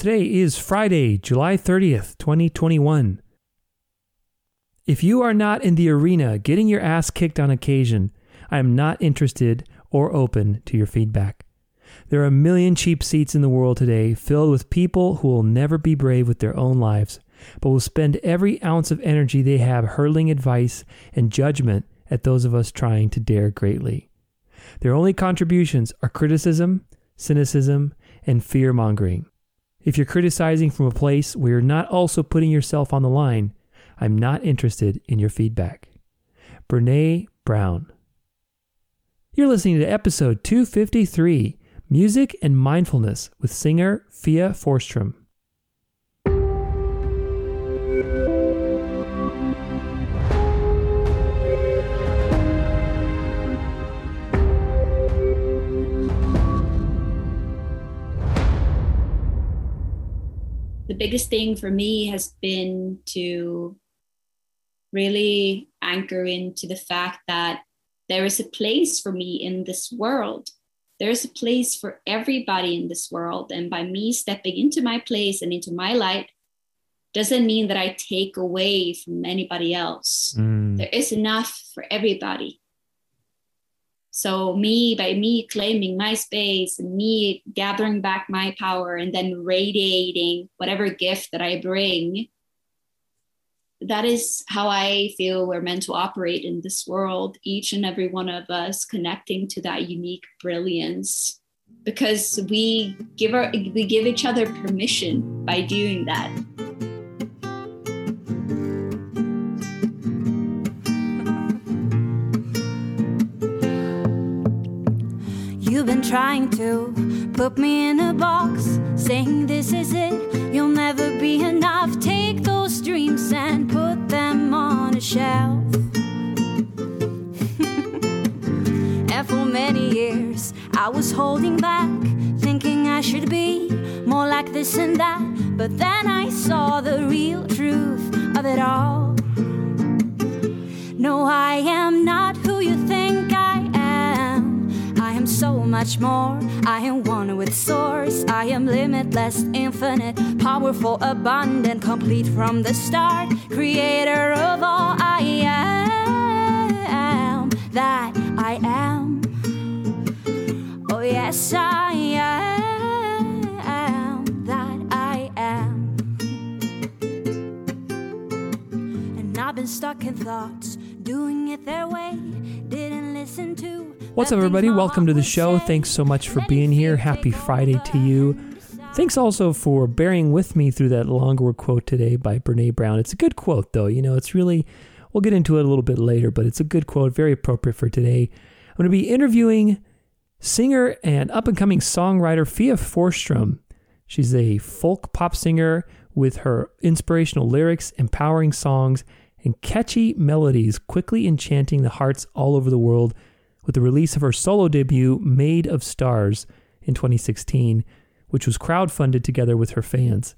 Today is Friday, July 30th, 2021. If you are not in the arena getting your ass kicked on occasion, I am not interested or open to your feedback. There are a million cheap seats in the world today filled with people who will never be brave with their own lives, but will spend every ounce of energy they have hurling advice and judgment at those of us trying to dare greatly. Their only contributions are criticism, cynicism, and fear mongering. If you're criticizing from a place where you're not also putting yourself on the line, I'm not interested in your feedback. Brene Brown. You're listening to episode 253 Music and Mindfulness with singer Fia Forsstrom. The biggest thing for me has been to really anchor into the fact that there is a place for me in this world. There is a place for everybody in this world. And by me stepping into my place and into my light, doesn't mean that I take away from anybody else. Mm. There is enough for everybody. So me, by me claiming my space and me gathering back my power and then radiating whatever gift that I bring, that is how I feel we're meant to operate in this world, each and every one of us connecting to that unique brilliance because we give our we give each other permission by doing that. Trying to put me in a box, saying this is it, you'll never be enough. Take those dreams and put them on a shelf. and for many years, I was holding back, thinking I should be more like this and that. But then I saw the real truth of it all. No, I am not who you think much more. I am one with source. I am limitless, infinite, powerful, abundant, complete from the start. Creator of all I am, that I am. Oh, yes, I am, that I am. And I've been stuck in thoughts, doing it their way, didn't listen to What's up, everybody? Welcome to the show. Thanks so much for being here. Happy Friday to you. Thanks also for bearing with me through that longer quote today by Brene Brown. It's a good quote, though. You know, it's really, we'll get into it a little bit later, but it's a good quote, very appropriate for today. I'm going to be interviewing singer and up and coming songwriter Fia Forsstrom. She's a folk pop singer with her inspirational lyrics, empowering songs, and catchy melodies, quickly enchanting the hearts all over the world with the release of her solo debut, Made of Stars, in 2016, which was crowdfunded together with her fans.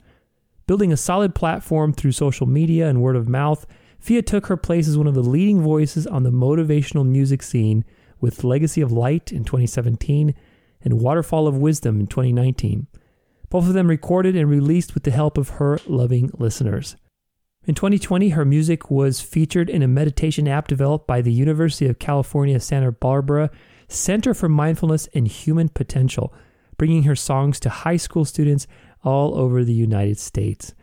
Building a solid platform through social media and word of mouth, Fia took her place as one of the leading voices on the motivational music scene with Legacy of Light in 2017 and Waterfall of Wisdom in 2019. Both of them recorded and released with the help of her loving listeners. In 2020, her music was featured in a meditation app developed by the University of California, Santa Barbara Center for Mindfulness and Human Potential, bringing her songs to high school students all over the United States.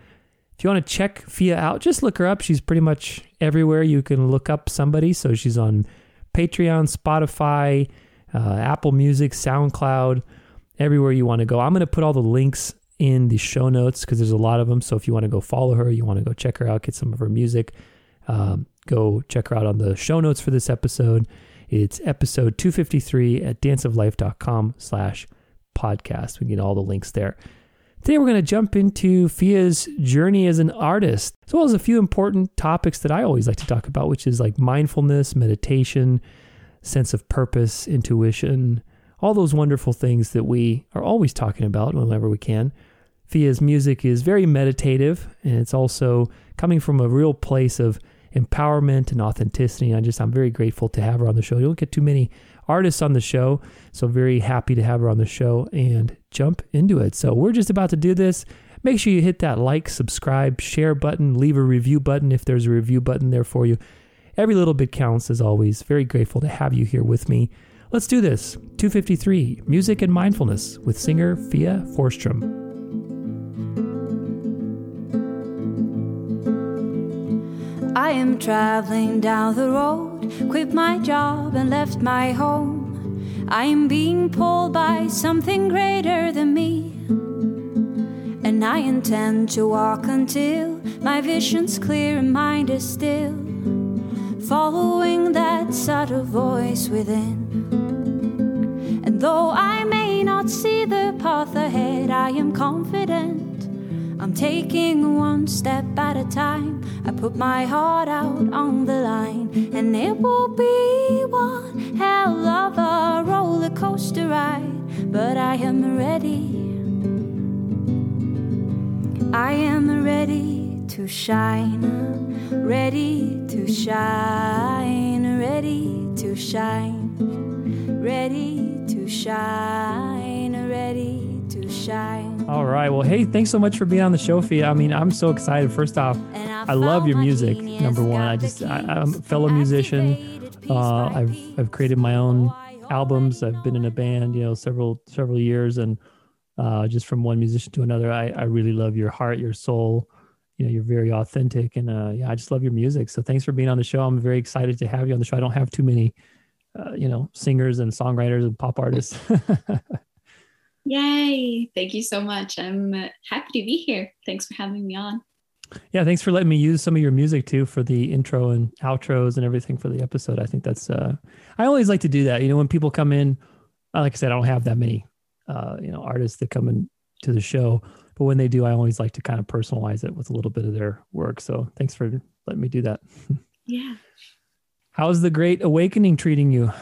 If you want to check Fia out, just look her up. She's pretty much everywhere you can look up somebody. So she's on Patreon, Spotify, uh, Apple Music, SoundCloud, everywhere you want to go. I'm going to put all the links in the show notes because there's a lot of them. So if you want to go follow her, you want to go check her out, get some of her music, um, go check her out on the show notes for this episode. It's episode 253 at danceoflife.com slash podcast. We get all the links there. Today we're going to jump into Fia's journey as an artist, as well as a few important topics that I always like to talk about, which is like mindfulness, meditation, sense of purpose, intuition, all those wonderful things that we are always talking about whenever we can. Fia's music is very meditative and it's also coming from a real place of empowerment and authenticity. I just I'm very grateful to have her on the show. You don't get too many artists on the show, so very happy to have her on the show and jump into it. So we're just about to do this. Make sure you hit that like, subscribe, share button, leave a review button if there's a review button there for you. Every little bit counts as always. Very grateful to have you here with me. Let's do this. 253 Music and Mindfulness with singer Fia Forsstrom. I am traveling down the road, quit my job and left my home. I am being pulled by something greater than me. And I intend to walk until my vision's clear and mind is still, following that subtle voice within. And though I may not see the path ahead, I am confident. I'm taking one step at a time. I put my heart out on the line, and it will be one hell of a roller coaster ride. But I am ready. I am ready to shine, ready to shine, ready to shine, ready to shine, ready to shine. All right. Well, hey, thanks so much for being on the show, Fia. I mean, I'm so excited. First off, I love your music. Number one, I just I, I'm a fellow musician. Uh, I've I've created my own albums. I've been in a band, you know, several several years, and uh, just from one musician to another, I I really love your heart, your soul. You know, you're very authentic, and uh, yeah, I just love your music. So thanks for being on the show. I'm very excited to have you on the show. I don't have too many, uh, you know, singers and songwriters and pop artists. Yay. Thank you so much. I'm uh, happy to be here. Thanks for having me on. Yeah, thanks for letting me use some of your music too for the intro and outros and everything for the episode. I think that's uh I always like to do that. You know, when people come in, uh, like I said, I don't have that many uh, you know, artists that come in to the show, but when they do, I always like to kind of personalize it with a little bit of their work. So, thanks for letting me do that. Yeah. How's the Great Awakening treating you?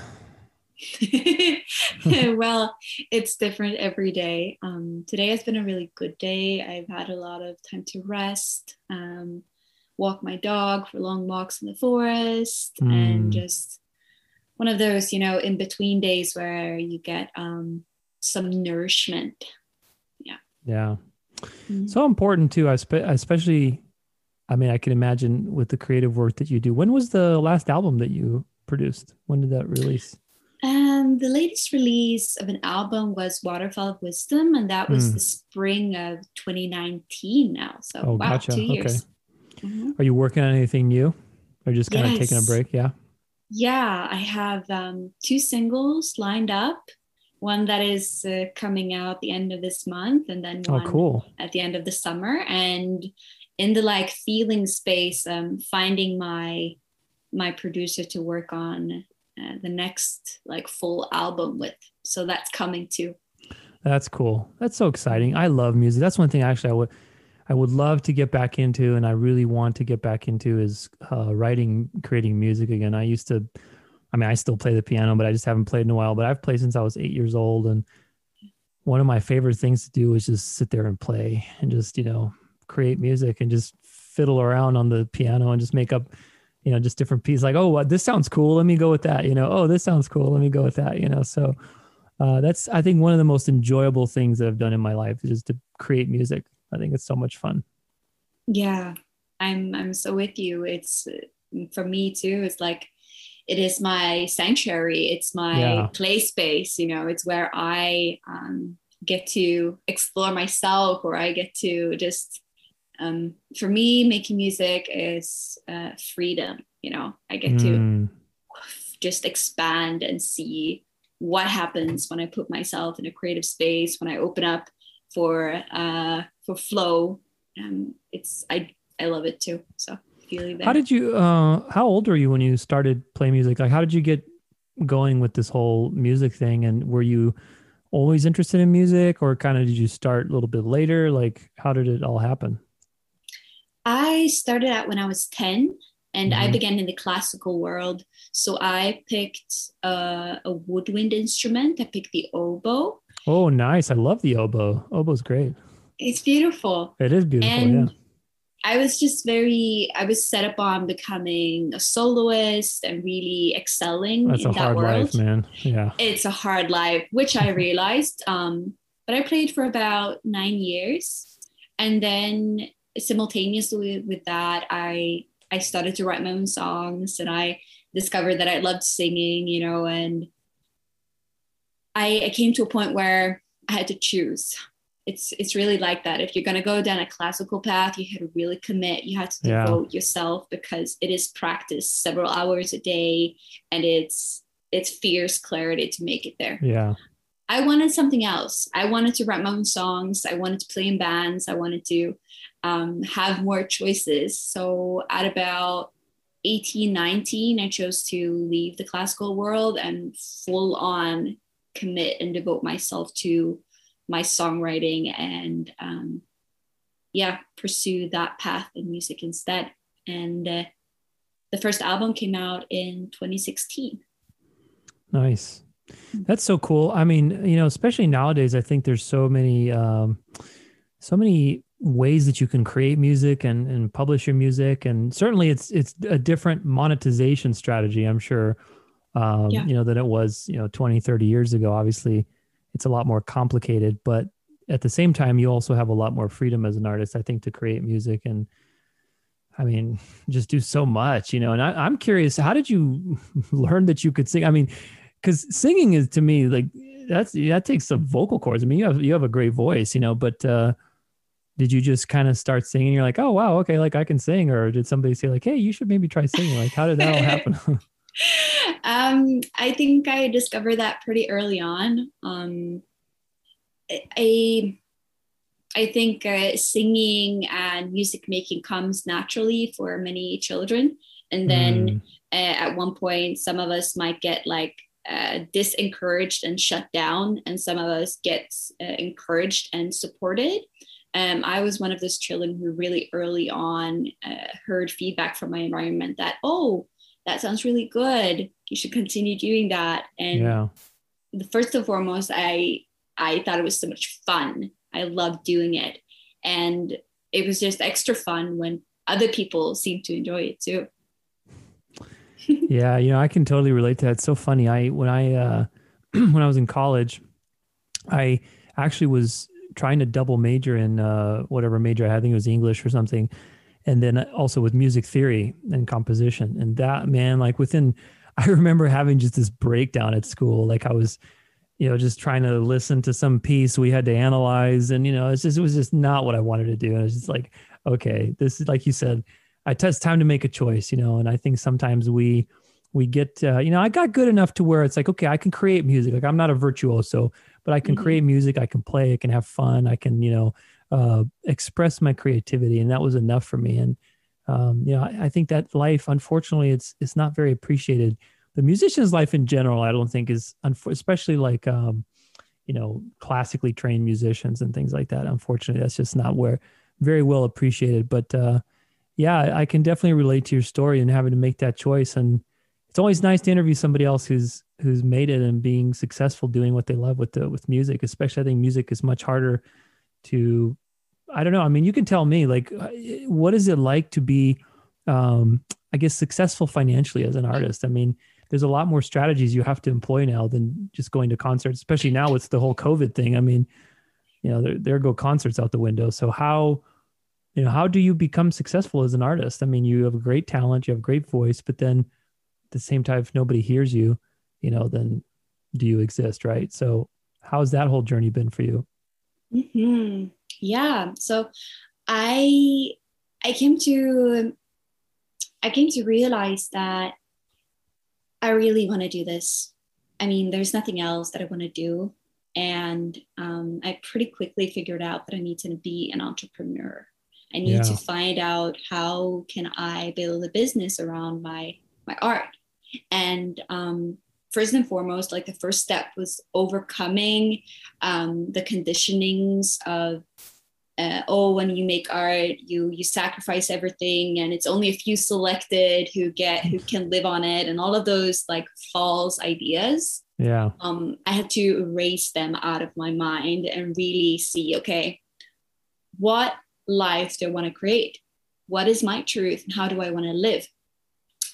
well, it's different every day. Um, today has been a really good day. I've had a lot of time to rest, um, walk my dog for long walks in the forest, mm. and just one of those, you know, in between days where you get um, some nourishment. Yeah. Yeah. Mm-hmm. So important too, especially. I mean, I can imagine with the creative work that you do. When was the last album that you produced? When did that release? Um, the latest release of an album was Waterfall of Wisdom, and that was mm. the spring of 2019 now. So, oh, wow, gotcha. two years. Okay. Mm-hmm. Are you working on anything new or just kind yes. of taking a break? Yeah. Yeah, I have um, two singles lined up. One that is uh, coming out the end of this month, and then one oh, cool. at the end of the summer. And in the like feeling space, um, finding my my producer to work on uh, the next like full album with. So that's coming too. That's cool. That's so exciting. I love music. That's one thing actually I would I would love to get back into, and I really want to get back into is uh, writing, creating music again. I used to, I mean, I still play the piano, but I just haven't played in a while. But I've played since I was eight years old, and one of my favorite things to do is just sit there and play and just you know create music and just fiddle around on the piano and just make up you know, just different pieces like, oh, what this sounds cool. Let me go with that. You know, oh, this sounds cool. Let me go with that. You know, so uh, that's I think one of the most enjoyable things that I've done in my life is to create music. I think it's so much fun. Yeah, I'm I'm so with you. It's for me too. It's like it is my sanctuary. It's my yeah. play space. You know, it's where I um, get to explore myself, or I get to just um, for me making music is uh, freedom you know? I get mm. to just expand and see what happens when i put myself in a creative space when i open up for uh, for flow. Um, it's i i love it too so feeling that. how did you uh, how old were you when you started playing music? Like how did you get going with this whole music thing? And were you always interested in music or kind of did you start a little bit later? Like how did it all happen I started out when I was 10 and mm-hmm. I began in the classical world. So I picked uh, a woodwind instrument. I picked the oboe. Oh, nice. I love the oboe. Oboe's great. It's beautiful. It is beautiful. And yeah. I was just very, I was set up on becoming a soloist and really excelling That's in a that hard world. life, man. Yeah. It's a hard life, which I realized. Um, but I played for about nine years and then simultaneously with that, I I started to write my own songs, and I discovered that I loved singing, you know, and I, I came to a point where I had to choose. It's it's really like that. If you're gonna go down a classical path, you had to really commit. You had to devote yeah. yourself because it is practice several hours a day, and it's it's fierce clarity to make it there. Yeah. I wanted something else. I wanted to write my own songs. I wanted to play in bands. I wanted to um, have more choices. So at about 18, 19, I chose to leave the classical world and full on commit and devote myself to my songwriting and um, yeah pursue that path in music instead. And uh, the first album came out in 2016 nice. That's so cool. I mean you know especially nowadays i think there's so many um, so many ways that you can create music and, and publish your music and certainly it's it's a different monetization strategy i'm sure um, yeah. you know, than it was, you know, 20, 30 years ago. Obviously, it's a lot more complicated, but at the same time, you also have a lot more freedom as an artist, I think, to create music and, I mean, just do so much, you know. And I, am curious, how did you learn that you could sing? I mean, because singing is to me like that's that takes some vocal cords. I mean, you have you have a great voice, you know, but uh, did you just kind of start singing? You're like, oh wow, okay, like I can sing, or did somebody say like, hey, you should maybe try singing? Like, how did that all happen? um, I think I discovered that pretty early on. Um, I, I think uh, singing and music making comes naturally for many children. And then mm. uh, at one point, some of us might get like uh, disencouraged and shut down, and some of us get uh, encouraged and supported. Um, I was one of those children who really early on uh, heard feedback from my environment that, oh, that sounds really good. You should continue doing that. And yeah. the first and foremost, I I thought it was so much fun. I loved doing it. And it was just extra fun when other people seemed to enjoy it too. yeah, you know, I can totally relate to that. It's so funny. I when I uh when I was in college, I actually was trying to double major in uh whatever major I had. I think it was English or something and then also with music theory and composition. And that man, like within, I remember having just this breakdown at school. Like I was, you know, just trying to listen to some piece we had to analyze, and you know, it's just it was just not what I wanted to do. And it's just like, okay, this is like you said, I it's time to make a choice, you know. And I think sometimes we we get, uh, you know, I got good enough to where it's like, okay, I can create music. Like I'm not a virtuoso, but I can mm-hmm. create music. I can play. I can have fun. I can, you know, uh, express my creativity, and that was enough for me. And um, you know, I, I, think that life, unfortunately, it's it's not very appreciated. The musician's life in general, I don't think is, especially like um, you know, classically trained musicians and things like that. Unfortunately, that's just not where very well appreciated. But uh, yeah, I can definitely relate to your story and having to make that choice. And it's always nice to interview somebody else who's who's made it and being successful doing what they love with the with music. Especially, I think music is much harder to i don't know. I mean you can tell me like uh, what is it like to be um i guess successful financially as an artist? I mean there's a lot more strategies you have to employ now than just going to concerts especially now with the whole covid thing. I mean you know there, there go concerts out the window. So how you know how do you become successful as an artist? I mean you have a great talent you have a great voice but then at the same time if nobody hears you you know then do you exist right so how's that whole journey been for you Mm-hmm. Yeah. So I I came to I came to realize that I really want to do this. I mean, there's nothing else that I want to do. And um, I pretty quickly figured out that I need to be an entrepreneur. I need yeah. to find out how can I build a business around my my art. And um, first and foremost, like the first step was overcoming um, the conditionings of uh, oh when you make art you you sacrifice everything and it's only a few selected who get who can live on it and all of those like false ideas. Yeah. Um i had to erase them out of my mind and really see okay what life do i want to create? What is my truth and how do i want to live?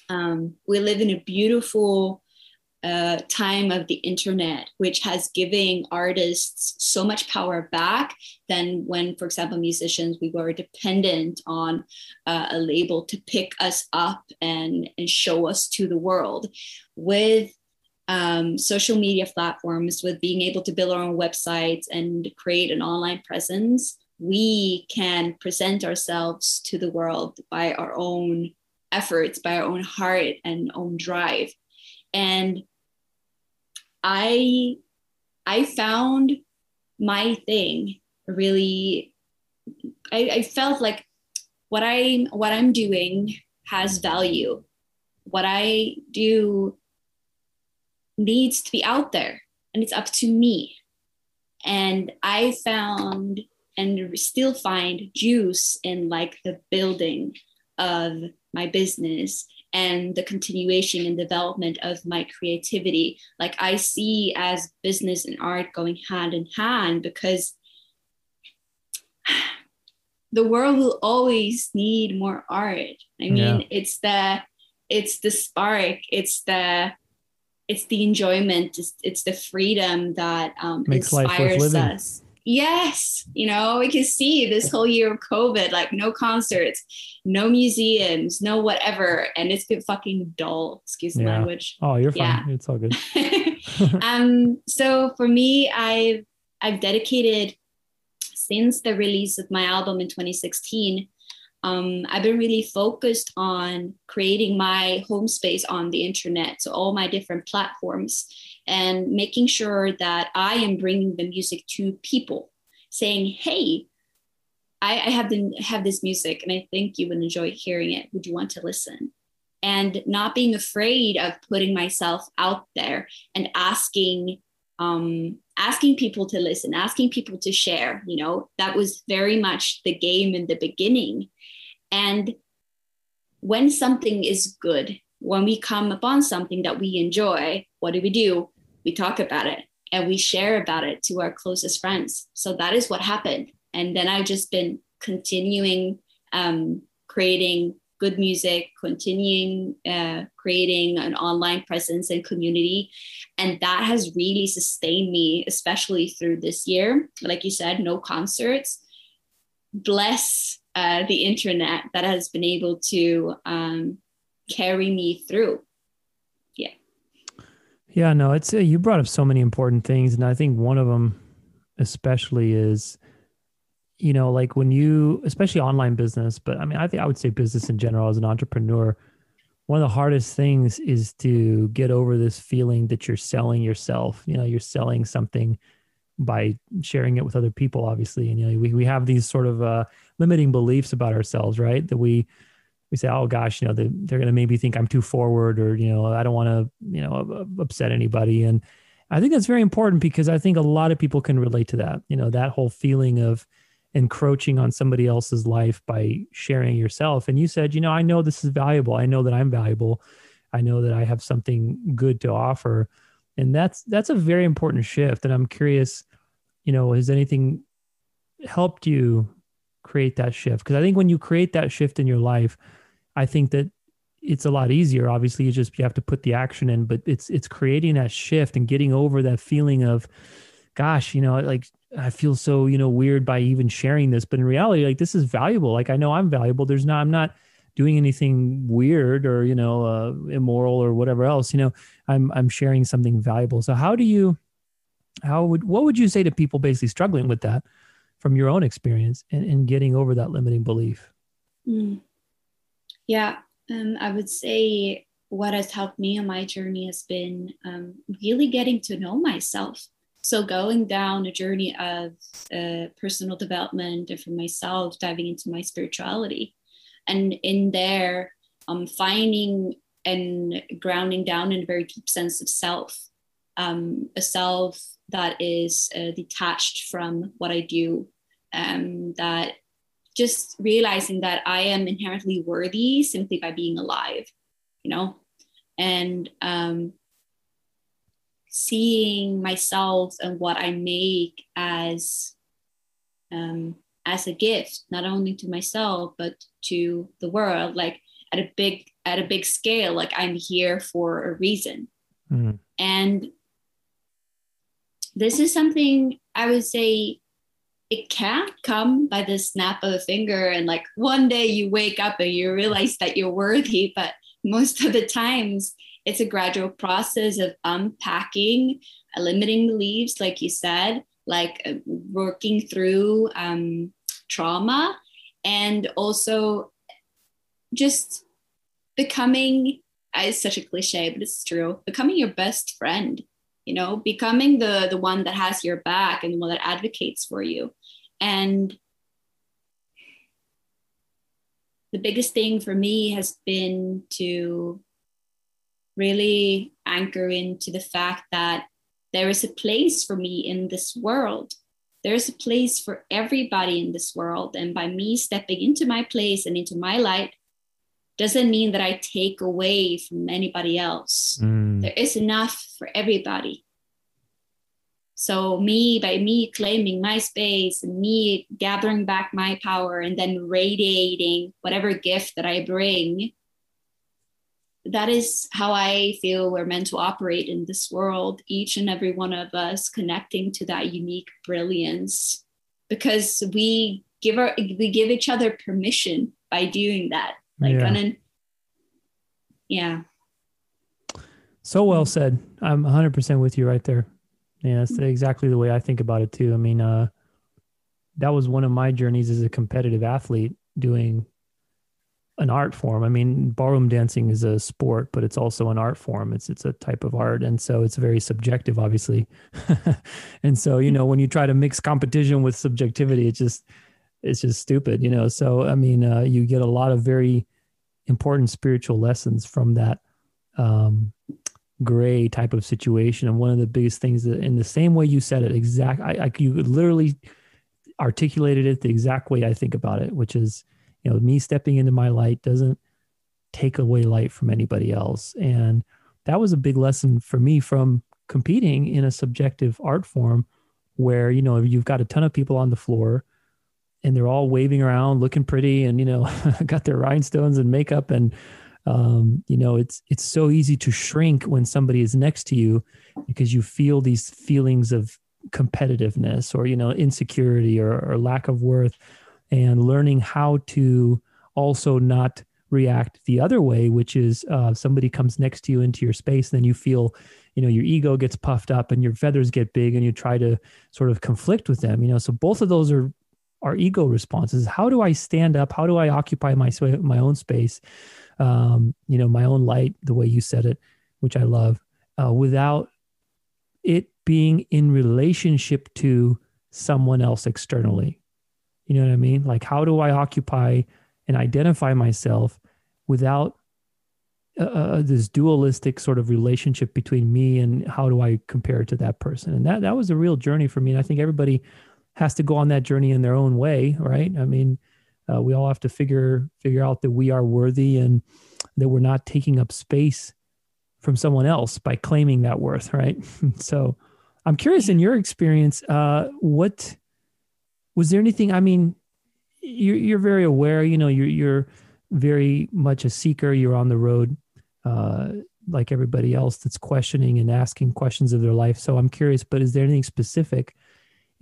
Um, we live in a beautiful uh, time of the internet, which has given artists so much power back than when, for example, musicians, we were dependent on uh, a label to pick us up and, and show us to the world. With um, social media platforms, with being able to build our own websites and create an online presence, we can present ourselves to the world by our own efforts, by our own heart and own drive. And I I found my thing really I, I felt like what I what I'm doing has value. What I do needs to be out there and it's up to me. And I found and still find juice in like the building of my business and the continuation and development of my creativity. Like I see as business and art going hand in hand because the world will always need more art. I mean, yeah. it's the it's the spark, it's the it's the enjoyment, it's, it's the freedom that um, Makes inspires us yes you know we can see this whole year of covid like no concerts no museums no whatever and it's been fucking dull excuse the yeah. language oh you're fine yeah. it's all good um so for me i've i've dedicated since the release of my album in 2016 um, I've been really focused on creating my home space on the internet, so all my different platforms, and making sure that I am bringing the music to people, saying, "Hey, I, I have the, have this music, and I think you would enjoy hearing it. Would you want to listen?" And not being afraid of putting myself out there and asking um, asking people to listen, asking people to share. You know, that was very much the game in the beginning. And when something is good, when we come upon something that we enjoy, what do we do? We talk about it and we share about it to our closest friends. So that is what happened. And then I've just been continuing um, creating good music, continuing uh, creating an online presence and community. And that has really sustained me, especially through this year. Like you said, no concerts. Bless uh, the internet that has been able to um, carry me through. Yeah. No, it's uh, you brought up so many important things, and I think one of them, especially, is you know like when you especially online business but i mean i think i would say business in general as an entrepreneur one of the hardest things is to get over this feeling that you're selling yourself you know you're selling something by sharing it with other people obviously and you know we, we have these sort of uh, limiting beliefs about ourselves right that we we say oh gosh you know they, they're going to maybe think i'm too forward or you know i don't want to you know upset anybody. And i think that's very important because i think a lot of people can relate to that you know that whole feeling of encroaching on somebody else's life by sharing yourself. And you said you know i know this is valuable. I know that i'm valuable. I know that i have something good to offer. And that's that's a very important shift. And i'm curious you know has anything helped you create that shift? Because i think when you create that shift in your life i think that it's a lot easier. Obviously you just you have to put the action in but it's it's creating that shift and getting over that feeling of gosh you know like i feel so you know weird by even sharing this but in reality like this is valuable. Like i know i'm valuable. There's not i'm not doing anything weird or you know uh, immoral or whatever else you know i'm i'm sharing something valuable. So how do you how would what would you say to people basically struggling with that from your own experience and, and getting over that limiting belief? Mm. Yeah um, i would say what has helped me on my journey has been um, really getting to know myself. So going down a journey of uh, personal development and for myself diving into my spirituality. And in there um, finding and grounding down in a very deep sense of self um, a self that is uh, detached from what i do um, that just realizing that i am inherently worthy simply by being alive you know and um, seeing myself and what i make as um, as a gift not only to myself but to the world like at a big at a big scale like i'm here for a reason Mm. And this is something I would say it can't come by the snap of a finger and like one day you wake up and you realize that you're worthy. But most of the times it's a gradual process of unpacking limiting beliefs like you said like uh, working through um, trauma and also just becoming it's such a cliche but it's true becoming your best friend you know becoming the the one that has your back and the one that advocates for you. And the biggest thing for me has been to really anchor into the fact that there is a place for me in this world. There is a place for everybody in this world. And by me stepping into my place and into my light doesn't mean that I take away from anybody else. Mm. There is enough for everybody. So me, by me claiming my space and me gathering back my power and then radiating whatever gift that I bring, that is how I feel we're meant to operate in this world, each and every one of us connecting to that unique brilliance because we give our we give each other permission by doing that like yeah. yeah so well said i'm 100% with you right there yeah that's exactly the way i think about it too i mean uh that was one of my journeys as a competitive athlete doing an art form. I mean, ballroom dancing is a sport, but it's also an art form. It's it's a type of art, and so it's very subjective, obviously. and so, you know, when you try to mix competition with subjectivity, it's just it's just stupid, you know. So I mean, uh, you get a lot of very important spiritual lessons from that um, gray type of situation. And one of the biggest things that, in the same way you said it, exact, I, I you literally articulated it the exact way I think about it, which is, you know, me stepping into my light doesn't take away light from anybody else, and that was a big lesson for me from competing in a subjective art form where you know you've got a ton of people on the floor and they're all waving around, looking pretty, and you know, got their rhinestones and makeup, and um, you know, it's it's so easy to shrink when somebody is next to you because you feel these feelings of competitiveness or you know insecurity or, or lack of worth, and learning how to also not react the other way, which is uh, somebody comes next to you into your space, then you feel, you know, your ego gets puffed up and your feathers get big, and you try to sort of conflict with them. You know, so both of those are our ego responses. How do I stand up? How do I occupy my my own space? Um, you know, my own light, the way you said it, which I love, uh, without it being in relationship to someone else externally. You know what I mean? Like, how do I occupy and identify myself without uh, uh this dualistic sort of relationship between me and how do I compare it to that person? And that that was a real journey for me. And I think everybody has to go on that journey in their own way, right? I mean, uh, we all have to figure figure out that we are worthy and that we're not taking up space from someone else by claiming that worth, right? so, I'm curious in your experience, uh, what was there anything? I mean, you're you're very aware, you know, you're you're very much a seeker. You're on the road, uh, like everybody else that's questioning and asking questions of their life. So I'm curious, but is there anything specific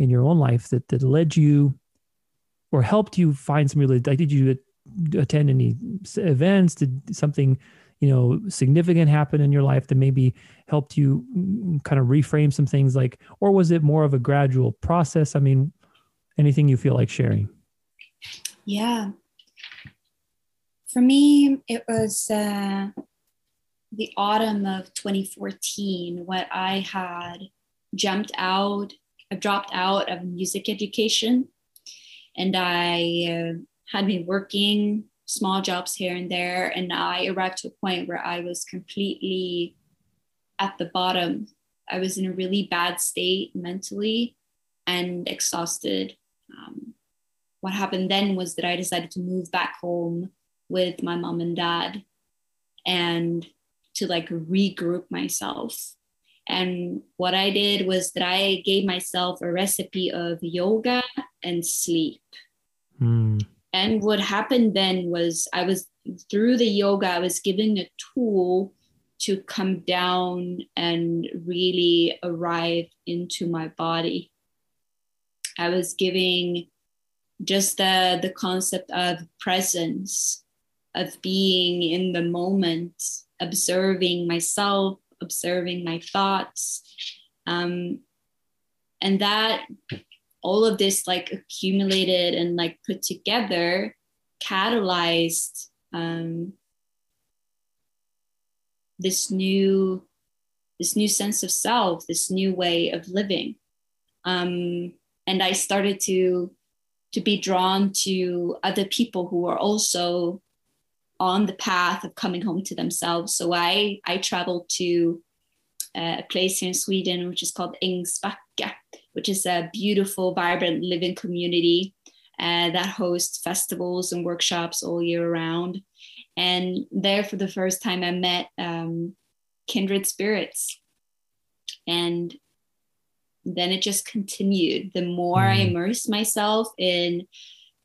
in your own life that that led you or helped you find some really like did you attend any events? Did something you know significant happen in your life that maybe helped you mm, kind of reframe some things like or was it more of a gradual process? I mean anything you feel like sharing? Yeah. For me it was uh, the autumn of 2014 when i had jumped out I dropped out of music education and I uh, had been working small jobs here and there. And I arrived to a point where I was completely at the bottom. I was in a really bad state mentally and exhausted. Um, what happened then was that I decided to move back home with my mom and dad and to like regroup myself and what I did was that I gave myself a recipe of yoga and sleep. Mm. And what happened then was I was through the yoga, I was given a tool to come down and really arrive into my body. I was giving just the, the concept of presence, of being in the moment, observing myself, observing my thoughts. Um, and that all of this like accumulated and like put together catalyzed um, this new this new sense of self this new way of living um, and i started to to be drawn to other people who were also on the path of coming home to themselves so i i traveled to uh, a place here in sweden which is called Ängsbacka which is a beautiful vibrant living community uh, that hosts festivals and workshops all year round and there, for the first time, I met um, kindred spirits. And then it just continued. The more mm. I immersed myself in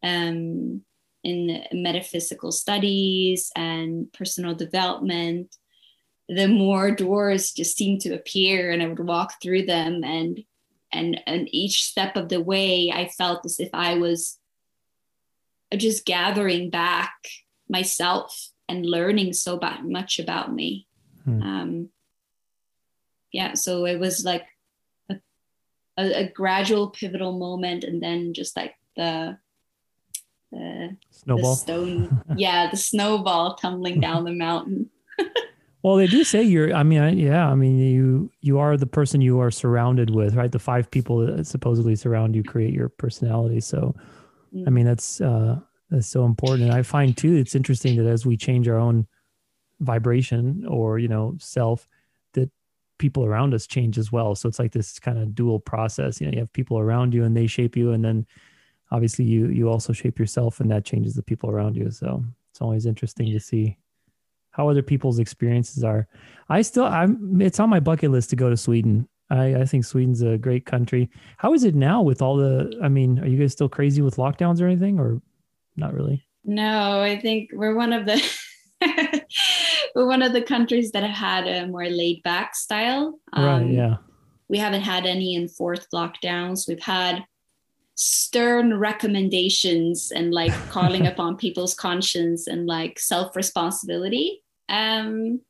um, in metaphysical studies and personal development, the more doors just seemed to appear, and I would walk through them. And and and each step of the way, I felt as if I was just gathering back myself and learning so much about me. Hmm. Um, yeah, so it was like a, a, a, gradual pivotal moment, and then just like the the snowball, the stone, yeah, the snowball tumbling down the mountain. well, they do say you're. I mean, yeah, I mean, you you are the person you are surrounded with, right? The five people that supposedly surround you create your personality. So, mm. I mean, that's uh, that's so important. And I find too, it's interesting that as we change our own vibration or, you know, self, that people around us change as well. So it's like this kind of dual process. You know, you have people around you and they shape you. And then obviously you, you also shape yourself and that changes the people around you. So it's always interesting to see how other people's experiences are. I still, I'm, it's on my bucket list to go to Sweden. I, I think Sweden's a great country. How is it now with all the, I mean, are you guys still crazy with lockdowns or anything or not really. No, I think we're one of the we're one of the countries that have had a more laid back style. Um, right. Yeah. We haven't had any enforced lockdowns. We've had stern recommendations and like calling upon people's conscience and like self responsibility. Um,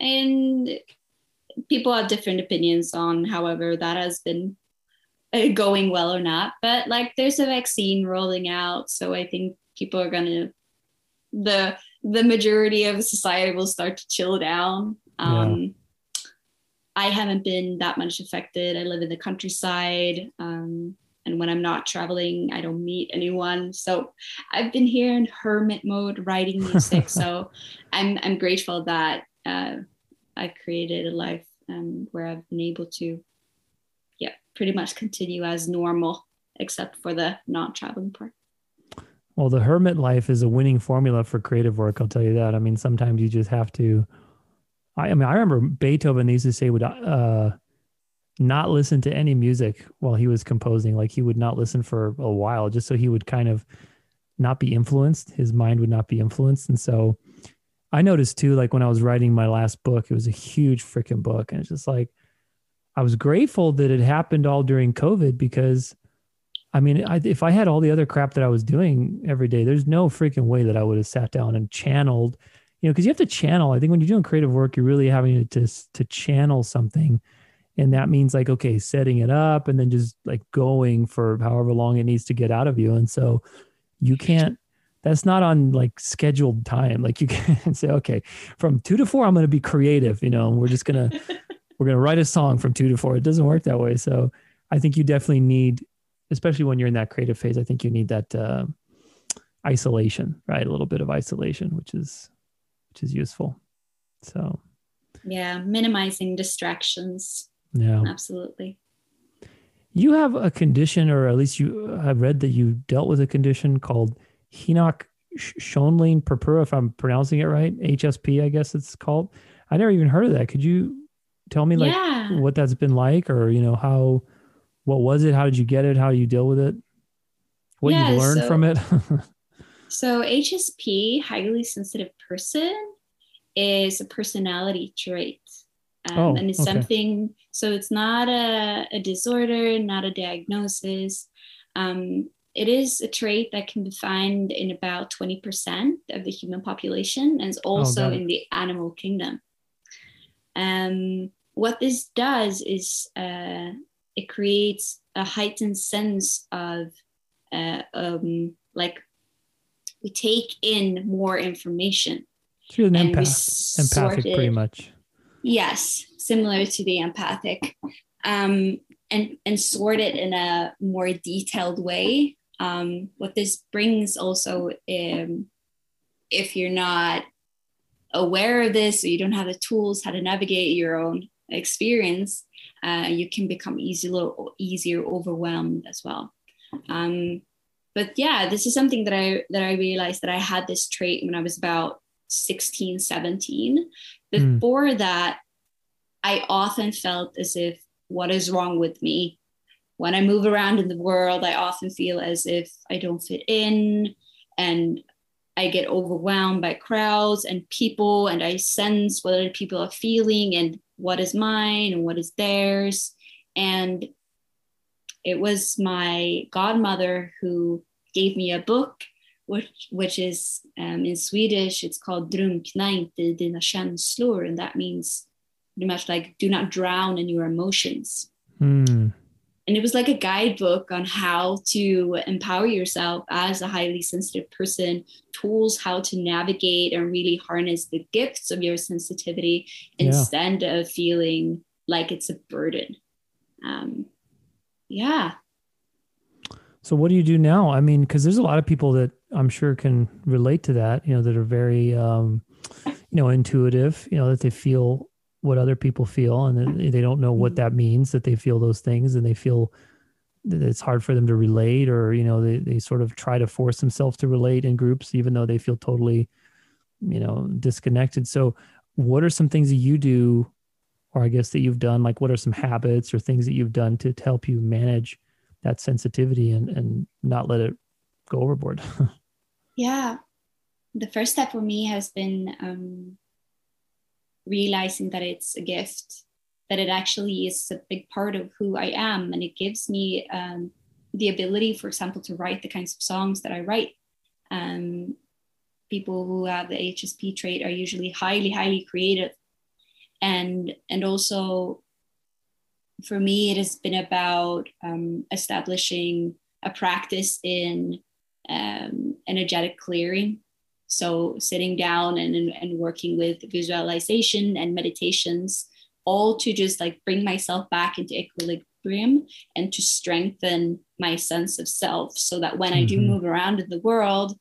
and people have different opinions on however that has been uh, going well or not. But like there's a vaccine rolling out, so I think people are gonna the the majority of society will start to chill down. Um, yeah. I haven't been that much affected. I live in the countryside. Um, and when I'm not traveling, I don't meet anyone. So I've been here in hermit mode, writing music. so I'm I'm grateful that uh, I created a life um, where I've been able to yeah, pretty much continue as normal, except for the not traveling part. Well, the hermit life is a winning formula for creative work. I'll tell you that. I mean, sometimes you just have to. I, I mean, I remember Beethoven used to say would uh, not listen to any music while he was composing. Like he would not listen for a while, just so he would kind of not be influenced. His mind would not be influenced, and so I noticed too. Like when I was writing my last book, it was a huge freaking book, and it's just like I was grateful that it happened all during COVID because I mean, I, if I had all the other crap that I was doing every day, there's no freaking way that I would have sat down and channeled, you know, because you have to channel. I think when you're doing creative work, you're really having to to channel something, and that means like okay, setting it up and then just like going for however long it needs to get out of you, and so you can't. That's not on like scheduled time. Like you can say, okay, from two to four, I'm going to be creative. You know, we're just gonna we're going to write a song from two to four. It doesn't work that way. So I think you definitely need, especially when you're in that creative phase, I think you need that uh, isolation, right? A little bit of isolation, which is which is useful. So yeah, minimizing distractions. Yeah, absolutely. You have a condition, or at least you have read that you dealt with a condition called Henoch Schönlein Purpura, if I'm pronouncing it right. HSP, I guess it's called. I never even heard of that. Could you tell me like yeah. what that's been like or you know how what was it how did you get it how you deal with it what yeah, you learned so, from it so hsp highly sensitive person is a personality trait. Um, Oh, and it's okay. something, so it's not a, a disorder, not a diagnosis. Um, it is a trait that can be found in about 20% of the human population and is also it. in the animal kingdom. Um, what this does is uh, it creates a heightened sense of uh, um, like we take in more information. You're an empath, empathic, pretty much. Yes, similar to the empathic, um, and and sort it in a more detailed way. Um, what this brings also, um, if you're not aware of this or you don't have the tools how to navigate your own experience, uh, you can become easier easier overwhelmed as well. Um, but yeah, this is something that I that I realized that I had this trait when I was about 16, 17 Mm. before that, I often felt as if, what is wrong with me? When I move around in the world, I often feel as if I don't fit in and I get overwhelmed by crowds and people, and I sense what other people are feeling and what is mine and what is theirs. And it was my godmother who gave me a book which which is um, in Swedish, it's called Drunkna inte i dina känslor, and that means pretty much like do not drown in your emotions. Hmm. And it was like a guidebook on how to empower yourself as a highly sensitive person, tools how to navigate and really harness the gifts of your sensitivity Yeah. instead of feeling like it's a burden. Um, yeah. So what do you do now? I mean, because there's a lot of people that I'm sure can relate to that. You know, that are very, um, you know, intuitive. You know, that they feel what other people feel, and they don't know what Mhm. that means. That they feel those things, and they feel that it's hard for them to relate, or you know, they they sort of try to force themselves to relate in groups, even though they feel totally, you know, disconnected. So, what are some things that you do, or I guess that you've done? Like, what are some habits or things that you've done to, to help you manage? that sensitivity and and not let it go overboard. Yeah. The first step for me has been um, realizing that it's a gift, that it actually is a big part of who I am. And it gives me um, the ability, for example, to write the kinds of songs that I write. Um, people who have the HSP trait are usually highly, highly creative. And, and also, for me, it has been about um, establishing a practice in um, energetic clearing. So, sitting down and, and, working with visualization and meditations, all to just like bring myself back into equilibrium and to strengthen my sense of self so that when I do Mhm. move around in the world,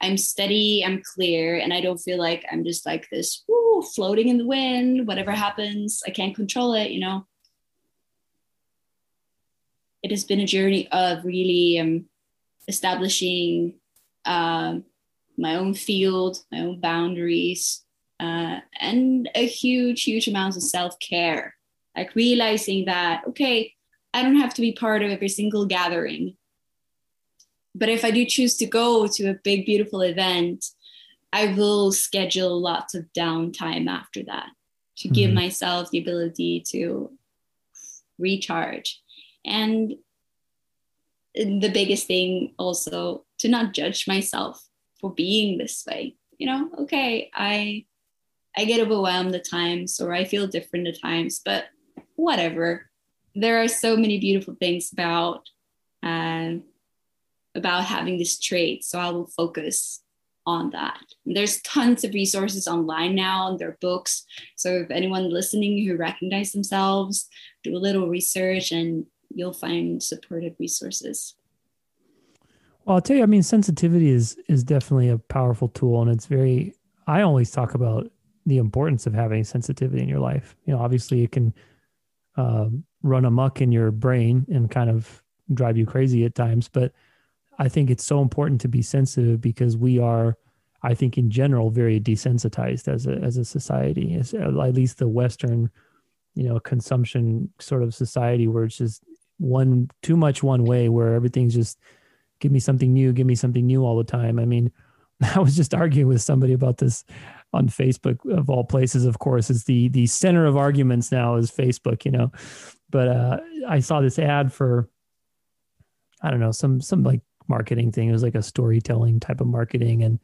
I'm steady, I'm clear, and I don't feel like I'm just like this woo, floating in the wind, whatever happens, I can't control it, you know. It has been a journey of really um, establishing um my own field, my own boundaries, uh, and a huge, huge amount of self care. Like realizing that, okay, I don't have to be part of every single gathering. But if I do choose to go to a big, beautiful event, I will schedule lots of downtime after that to give Mhm. myself the ability to recharge. And the biggest thing also to not judge myself for being this way. You know okay i i get overwhelmed at times or i feel different at times but whatever. There are so many beautiful things about um, about having this trait so i will focus on that. And there's tons of resources online now and there are books. So if anyone listening who recognize themselves do a little research and you'll find supportive resources Well, I'll tell you, I mean, sensitivity is is definitely a powerful tool, and it's very. I always talk about the importance of having sensitivity in your life. You know, obviously, it can um, run amok in your brain and kind of drive you crazy at times, but I think it's so important to be sensitive because we are, I think, in general, very desensitized as a as a society, as at least the Western, you know, consumption sort of society where it's just one too much one way, where everything's just give me something new, give me something new all the time. I mean, I was just arguing with somebody about this on Facebook of all places. Of course, is the the center of arguments now is Facebook. You know, but uh, I saw this ad for I don't know some some like marketing thing. It was like a storytelling type of marketing, and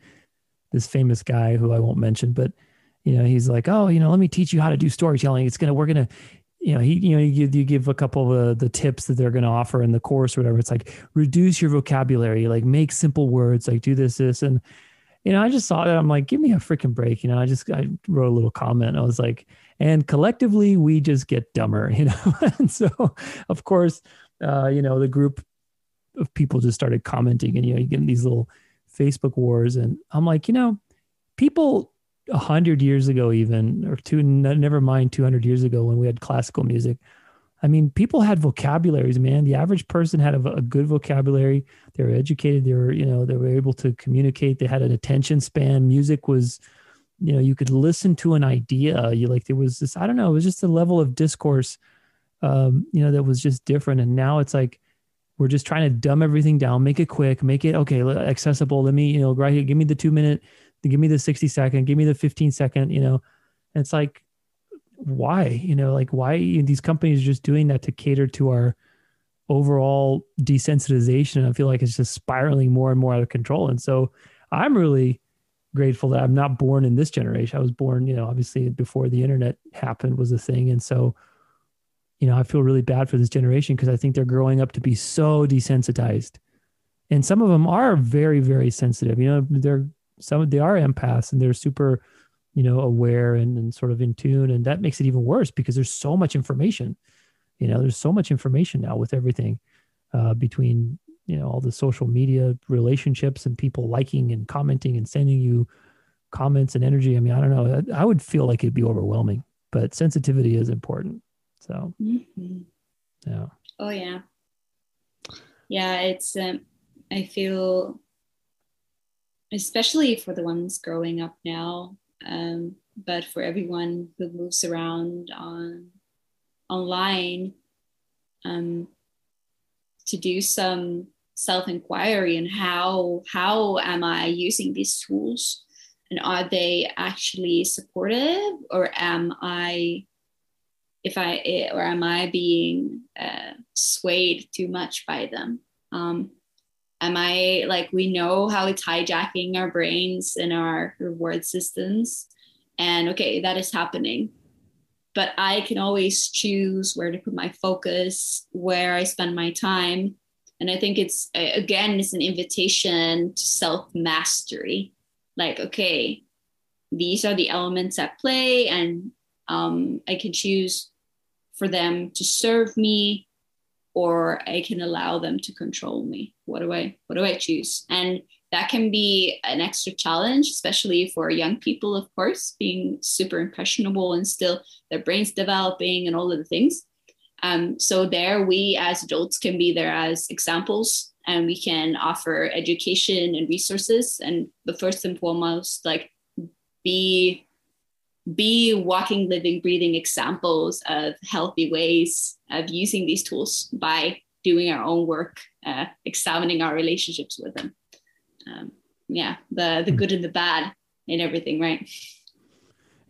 this famous guy who I won't mention, but you know, he's like, oh, you know, let me teach you how to do storytelling. It's gonna we're gonna you know, he, you know, you, you give a couple of the, the tips that they're going to offer in the course or whatever. It's like reduce your vocabulary, like make simple words, like do this, this, and you know, I just saw that. I'm like, give me a freaking break. You know, I just I wrote a little comment. I was like, and collectively we just get dumber. You know, and so of course, uh, you know, the group of people just started commenting, and you know, you get these little Facebook wars, and I'm like, you know, people a hundred years ago, even or two, never mind, two hundred years ago when we had classical music. I mean, people had vocabularies, man. The average person had a, a, good vocabulary. They were educated. They were, you know, they were able to communicate. They had an attention span. Music was, you know, you could listen to an idea. You like there was this. I don't know. It was just a level of discourse, um, you know, that was just different. And now it's like we're just trying to dumb everything down, make it quick, make it okay, accessible. Let me, you know, right here, give me the two minute give me the 60 second, give me the 15 second, you know, and it's like, why, you know, like why these companies are just doing that to cater to our overall desensitization. I feel like it's just spiraling more and more out of control. And so I'm really grateful that I'm not born in this generation. I was born, you know, obviously before the internet happened was a thing. And so, you know, I feel really bad for this generation because I think they're growing up to be so desensitized. And some of them are very, very sensitive. You know, they're some of they are empaths and they're super you know aware and, and sort of in tune. And that makes it even worse because there's so much information you know there's so much information now with everything uh, between you know all the social media relationships and people liking and commenting and sending you comments and energy. I mean i don't know. I, I would feel like it'd be overwhelming but sensitivity is important. So mm-hmm. yeah. Oh yeah. Yeah it's um, i feel especially for the ones growing up now, um, but for everyone who moves around on online, um, to do some self-inquiry and how how am I using these tools, and are they actually supportive, or am I if I or am I being uh, swayed too much by them? Um, am i like we know how it's hijacking our brains and our reward systems. And okay that is happening. But i can always choose where to put my focus where i spend my time. And i think it's again it's an invitation to self mastery like okay these are the elements at play and um, i can choose for them to serve me or I can allow them to control me. What do I what do I choose? And that can be an extra challenge, especially for young people, of course, being super impressionable and still their brains developing and all of the things. Um, so there, we as adults can be there as examples, and we can offer education and resources. And the first and foremost, like be be walking, living, breathing examples of healthy ways of using these tools by doing our own work, uh, examining our relationships with them. Um, yeah, the the good and the bad in everything, right?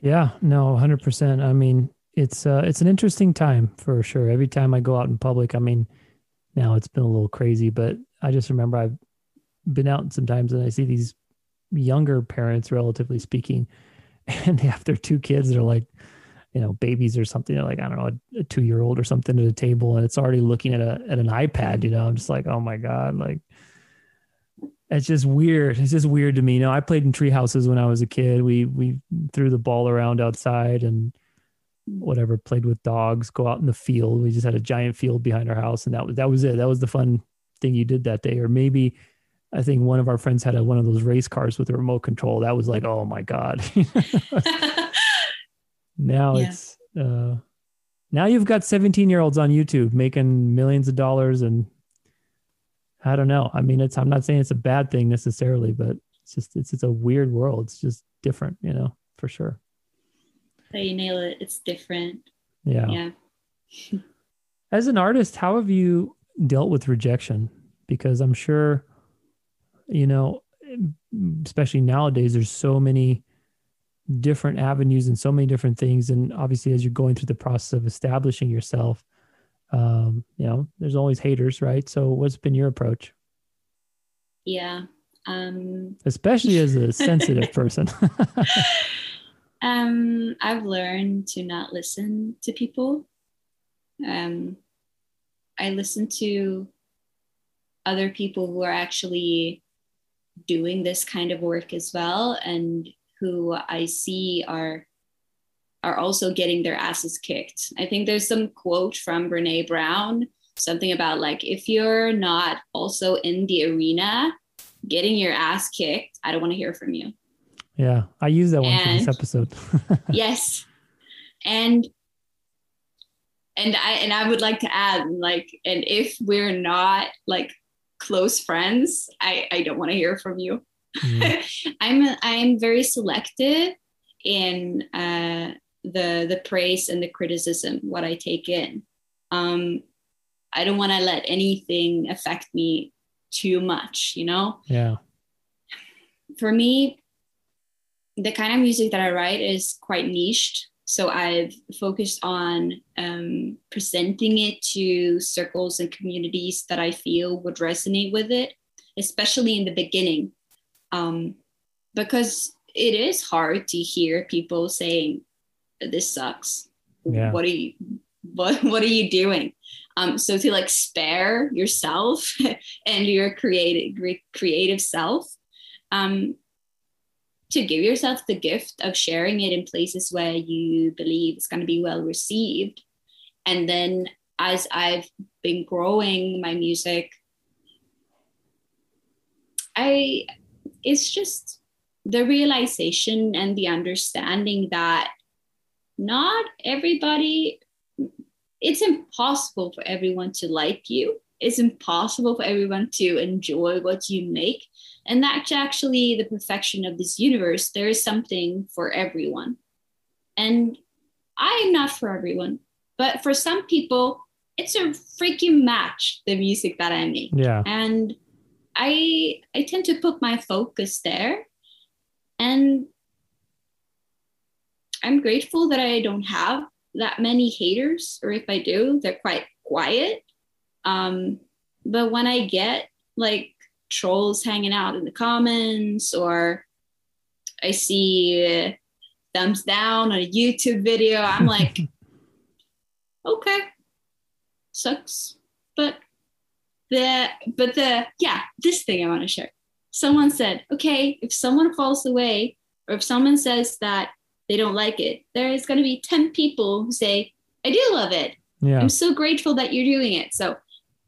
Yeah, no, hundred percent. I mean, it's uh, it's an interesting time for sure. Every time I go out in public, I mean, now it's been a little crazy, but I just remember I've been out sometimes and I see these younger parents, relatively speaking, and their two kids that are like, you know, babies or something, they're like, I don't know, a, a two year old or something at a table and it's already looking at a, at an iPad, you know, I'm just like, oh my God, like, it's just weird. It's just weird to me. You know, I played in tree houses when I was a kid. We, we threw the ball around outside and whatever, played with dogs, go out in the field. We just had a giant field behind our house and that was, that was it. That was the fun thing you did that day. Or maybe, I think one of our friends had a, one of those race cars with a remote control. That was like, oh my god. now yeah. it's uh, now you've got 17 year olds on YouTube making millions of dollars, and I don't know. I mean, it's I'm not saying it's a bad thing necessarily, but it's just it's it's a weird world. It's just different, you know, for sure. So you nail it. It's different. Yeah. Yeah. As an artist, how have you dealt with rejection? Because I'm sure you know, especially nowadays, there's so many different avenues and so many different things. And obviously, as you're going through the process of establishing yourself, um, you know, there's always haters, right? So, what's been your approach? Yeah. Um, Especially as a sensitive person. um, I've learned to not listen to people. Um, I listen to other people who are actually doing this kind of work as well and who I see are are also getting their asses kicked. I think there's some quote from Brene Brown, something about like if you're not also in the arena getting your ass kicked, I don't want to hear from you. Yeah, I use that one and, for this episode. yes. And and I and I would like to add like and if we're not like close friends, I I don't want to hear from you. Mm. I'm I'm very selective in uh, the the praise and the criticism what I take in. Um, I don't want to let anything affect me too much, you know. Yeah. For me, the kind of music that I write is quite niched. So I've focused on um, presenting it to circles and communities that I feel would resonate with it, especially in the beginning, um, because it is hard to hear people saying, "This sucks. Yeah. What are you? What What are you doing?" Um, so to like spare yourself and your creative creative self um, to give yourself the gift of sharing it in places where you believe it's going to be well received. And then as I've been growing my music, I it's just the realization and the understanding that not everybody it's impossible for everyone to like you it's impossible for everyone to enjoy what you make. And that's actually the perfection of this universe. There is something for everyone. And I am not for everyone, but for some people, it's a freaking match, the music that I make. Yeah. And I I tend to put my focus there. And I'm grateful that I don't have that many haters, or if I do, they're quite quiet um, but when I get like trolls hanging out in the comments or I see thumbs down on a YouTube video, I'm like, okay, sucks. But the but the yeah, this thing I want to share. Someone said, okay, if someone falls away or if someone says that they don't like it, there is going to be 10 people who say, I do love it. Yeah. I'm so grateful that you're doing it. So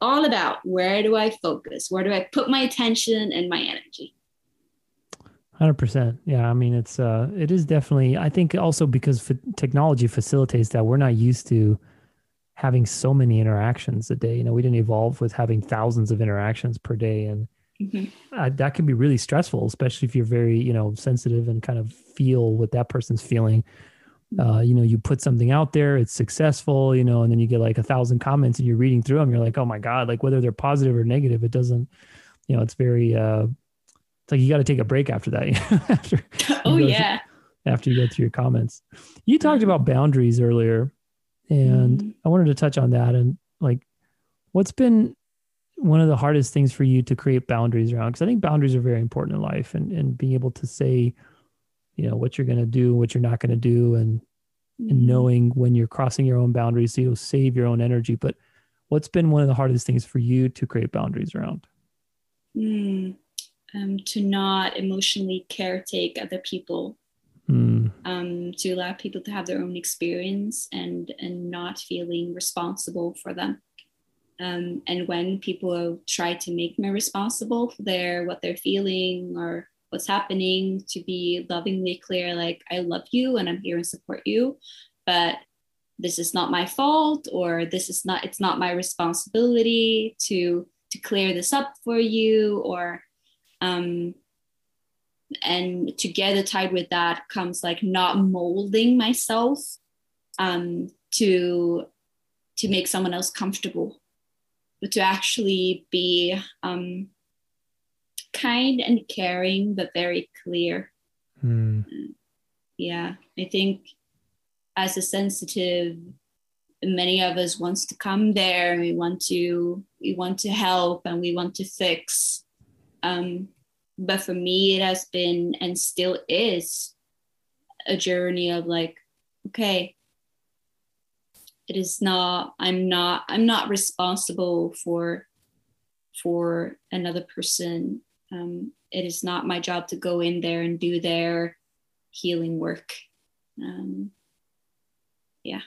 all about where do I focus? Where do I put my attention and my energy? Hundred percent. Yeah, I mean, it's uh, it is definitely. I think also because f- technology facilitates that we're not used to having so many interactions a day. You know, we didn't evolve with having thousands of interactions per day, and mm-hmm. uh, that can be really stressful, especially if you're very, you know, sensitive and kind of feel what that person's feeling uh, you know, you put something out there, it's successful, you know, and then you get like a thousand comments and you're reading through them. You're like, oh my God, like whether they're positive or negative, it doesn't, you know, it's very, uh, it's like you got to take a break after that. after oh, yeah. Through, after you go through your comments. You talked about boundaries earlier, and mm-hmm. I wanted to touch on that. And like, what's been one of the hardest things for you to create boundaries around? Because I think boundaries are very important in life and, and being able to say, you know what you're going to do what you're not going to do and mm-hmm. and knowing when you're crossing your own boundaries so you'll save your own energy. But what's been one of the hardest things for you to create boundaries around? Mm, um, to not emotionally caretake other people. Mm. um, to allow people to have their own experience and and not feeling responsible for them. Um, and when people try to make me responsible for their what they're feeling or what's happening, to be lovingly clear, like, I love you and I'm here and support you, but this is not my fault or this is not it's not my responsibility to to clear this up for you or um and together tied with that comes like not molding myself um to to make someone else comfortable but to actually be um kind and caring, but very clear. Mm. yeah i think as a sensitive many of us wants to come there and we want to we want to help and we want to fix um, but for me it has been and still is a journey of like okay it is not i'm not i'm not responsible for for another person um, it is not my job to go in there and do their healing work um, yeah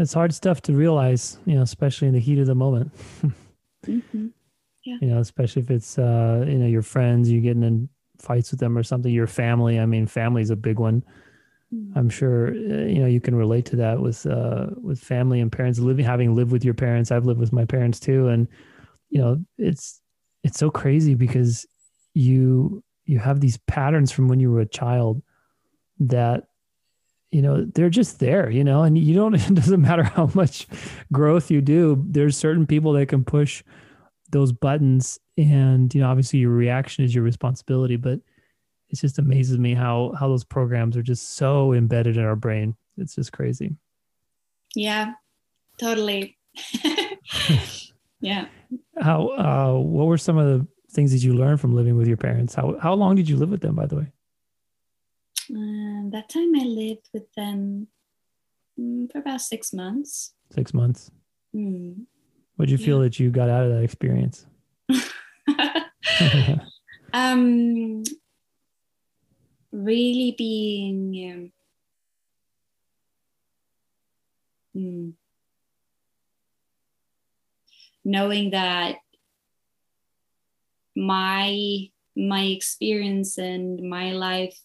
it's hard stuff to realize you know especially in the heat of the moment mm-hmm. yeah. you know especially if it's uh you know your friends you're getting in fights with them or something your family i mean family's a big one mm-hmm. i'm sure uh, you know you can relate to that with uh with family and parents living having lived with your parents i've lived with my parents too and you know it's it's so crazy because you you have these patterns from when you were a child that you know they're just there you know and you don't it doesn't matter how much growth you do there's certain people that can push those buttons. And you know obviously your reaction is your responsibility but it just amazes me how how those programs are just so embedded in our brain. It's just crazy. Yeah totally yeah how uh what were some of the things that you learned from living with your parents how how long did you live with them by the way um, that time I lived with them mm, for about six months. Six months. Mm. What did you feel that you got out of that experience? um, really being um, mm, knowing that my my experience and my life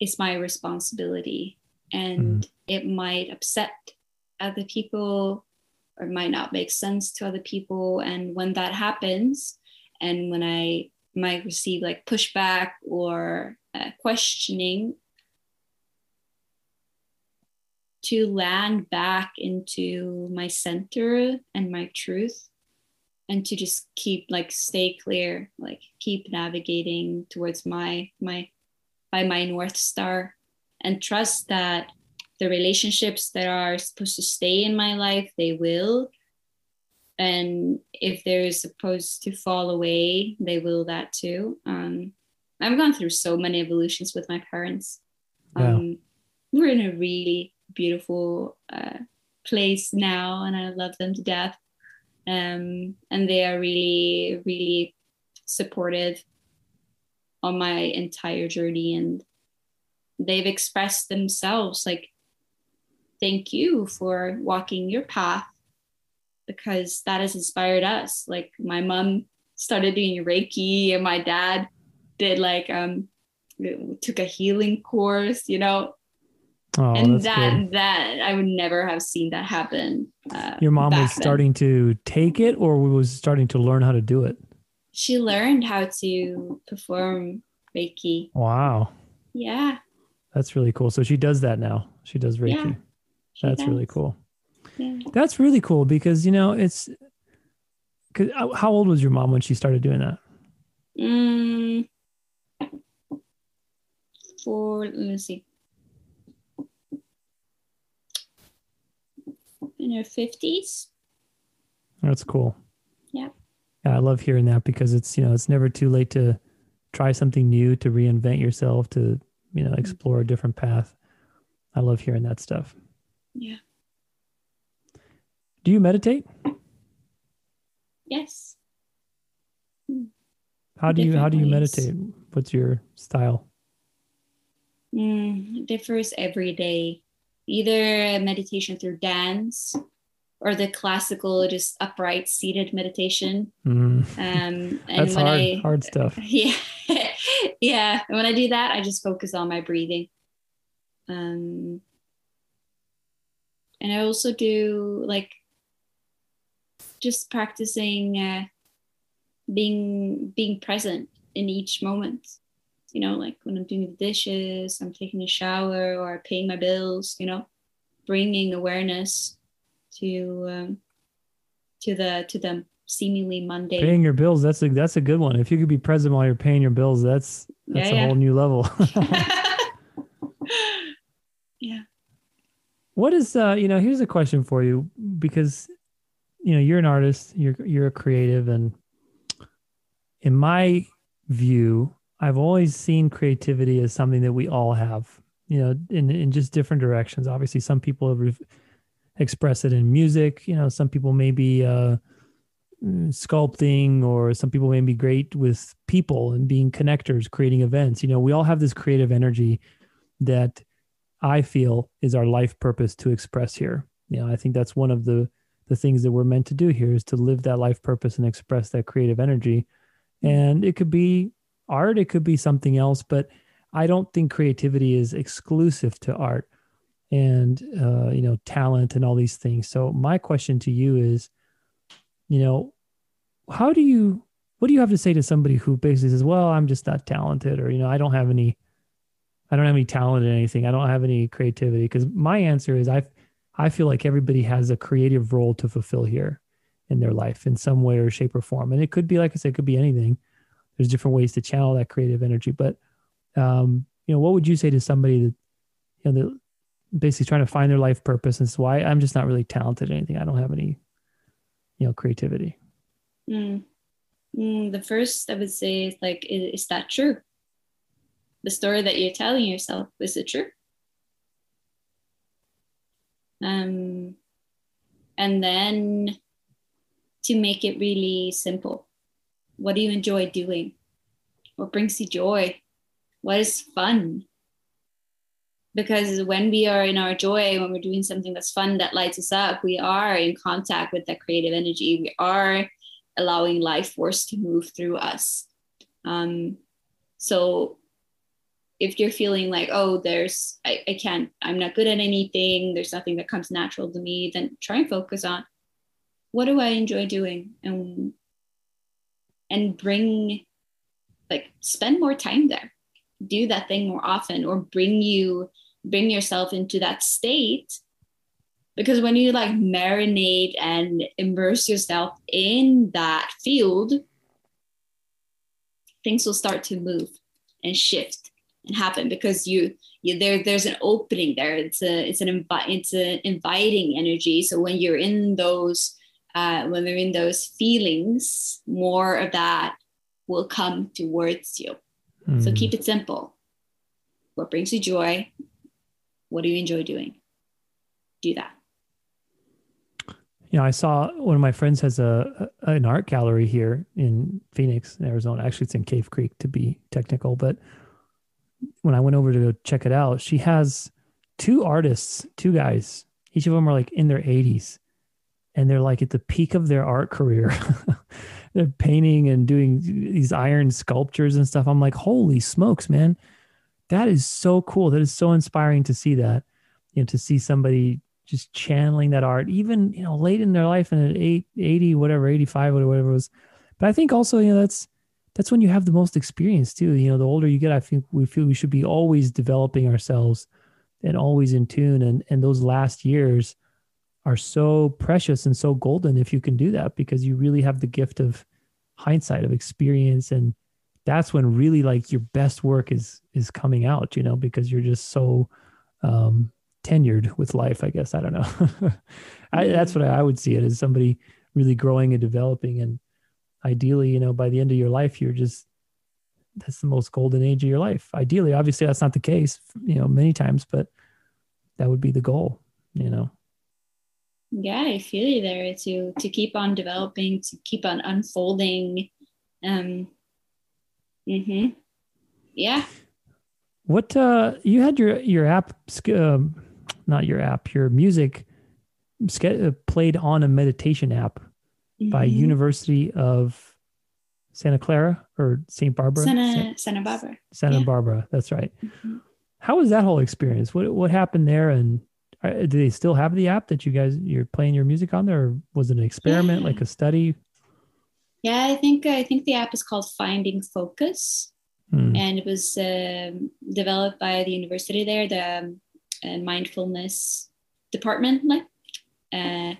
is my responsibility and mm. it might upset other people or might not make sense to other people and when that happens and when i might receive like pushback or uh, questioning to land back into my center and my truth and to just keep like stay clear like keep navigating towards my my by my North Star and trust that the relationships that are supposed to stay in my life, they will. And if they're supposed to fall away, they will that too. Um, I've gone through so many evolutions with my parents. Wow. Um, we're in a really beautiful uh, place now, and I love them to death. Um, and they are really, really supportive on my entire journey and they've expressed themselves like thank you for walking your path because that has inspired us like my mom started doing reiki and my dad did like um took a healing course you know oh, and that good. that i would never have seen that happen uh, your mom was starting to take it or was starting to learn how to do it she learned how to perform Reiki. Wow. Yeah. That's really cool. So she does that now. She does Reiki. Yeah, That's does. really cool. Yeah. That's really cool because you know it's. Cause uh, how old was your mom when she started doing that? Mm, for let me see. In her fifties. That's cool. Yeah. Yeah, I love hearing that because it's you know it's never too late to try something new, to reinvent yourself, to you know explore a different path. I love hearing that stuff. Yeah. Do you meditate? Yes. How do you how do you meditate? What's your style? Mm, differs every day. Either meditation through dance, or the classical just upright seated meditation. Mm. Um, and That's when hard, I, hard stuff. Yeah, yeah. And when I do that, I just focus on my breathing. Um, and I also do like just practicing uh, being being present in each moment. You know, like when I'm doing the dishes, I'm taking a shower, or paying my bills. You know, bringing awareness to um, to the to the seemingly mundane. Paying your bills, that's a that's a good one. If you could be present while you're paying your bills, that's that's Yeah, a yeah. whole new level. yeah. what is uh you know here's a question for you because you know you're an artist you're you're a creative and in my view i've always seen creativity as something that we all have you know in in just different directions obviously some people re- express it in music you know some people may be uh mm, sculpting or some people may be great with people and being connectors creating events you know we all have this creative energy that I feel is our life purpose to express here. You know, I think that's one of the the things that we're meant to do here is to live that life purpose and express that creative energy. And it could be art, it could be something else, but I don't think creativity is exclusive to art and uh, you know talent and all these things. So my question to you is, you know, how do you what do you have to say to somebody who basically says, "Well, I'm just not talented," or you know, I don't have any I don't have any talent in anything. I don't have any creativity because my answer is I I feel like everybody has a creative role to fulfill here in their life in some way or shape or form. And it could be like I said, it could be anything. There's different ways to channel that creative energy. But um, you know, what would you say to somebody that you know that basically trying to find their life purpose and it's why I'm just not really talented at anything. I don't have any, you know, creativity. Mm. Mm, the first I would say is like, is, is that true? The story that you're telling yourself, is it true? Um, and then to make it really simple, what do you enjoy doing? What brings you joy? What is fun? Because when we are in our joy, when we're doing something that's fun, that lights us up, we are in contact with that creative energy. We are allowing life force to move through us. Um, so if you're feeling like, oh, there's, I, I can't, I'm not good at anything, there's nothing that comes natural to me, then try and focus on what do I enjoy doing and and bring like spend more time there. Do that thing more often or bring you bring yourself into that state. Because when you like marinate and immerse yourself in that field things will start to move and shift and happen because you you there there's an opening there. It's a it's an invi- it's an inviting energy. So when you're in those uh, when they're in those feelings more of that will come towards you so Mm. keep it simple what brings you joy what do you enjoy doing do that you know, I saw one of my friends has a, a an art gallery here in Phoenix, Arizona. Actually, it's in Cave Creek to be technical, but when I went over to go check it out, she has two artists, two guys. Each of them are like in their 80s, and they're like at the peak of their art career. they're painting and doing these iron sculptures and stuff. I'm like, holy smokes, man! That is so cool. That is so inspiring to see that. You know, to see somebody just channeling that art, even you know, late in their life and at eight, 80, whatever, 85, or whatever it was. But I think also, you know, that's that's when you have the most experience too. You know, the older you get, I think we feel we should be always developing ourselves and always in tune. And and those last years are so precious and so golden if you can do that because you really have the gift of hindsight of experience. And that's when really like your best work is is coming out you know because you're just so um tenured with life i guess. I don't know. I, that's what I, I would see it as somebody really growing and developing. And ideally you know by the end of your life you're just that's the most golden age of your life. Ideally obviously that's not the case you know many times but that would be the goal you know yeah i feel you there to to keep on developing to keep on unfolding um hmm yeah what uh you had your your app um, not your app your music uh, played on a meditation app by Mhm. university of santa clara or st barbara santa santa barbara Santa Yeah. Barbara. That's right. Mhm. How was that whole experience? What what happened there? And do they still have the app that you guys you're playing your music on there? Or was it an experiment, Yeah. like a study? yeah i think i think the app is called finding focus Hmm. and it was um, developed by the university there the um, uh, mindfulness department like uh,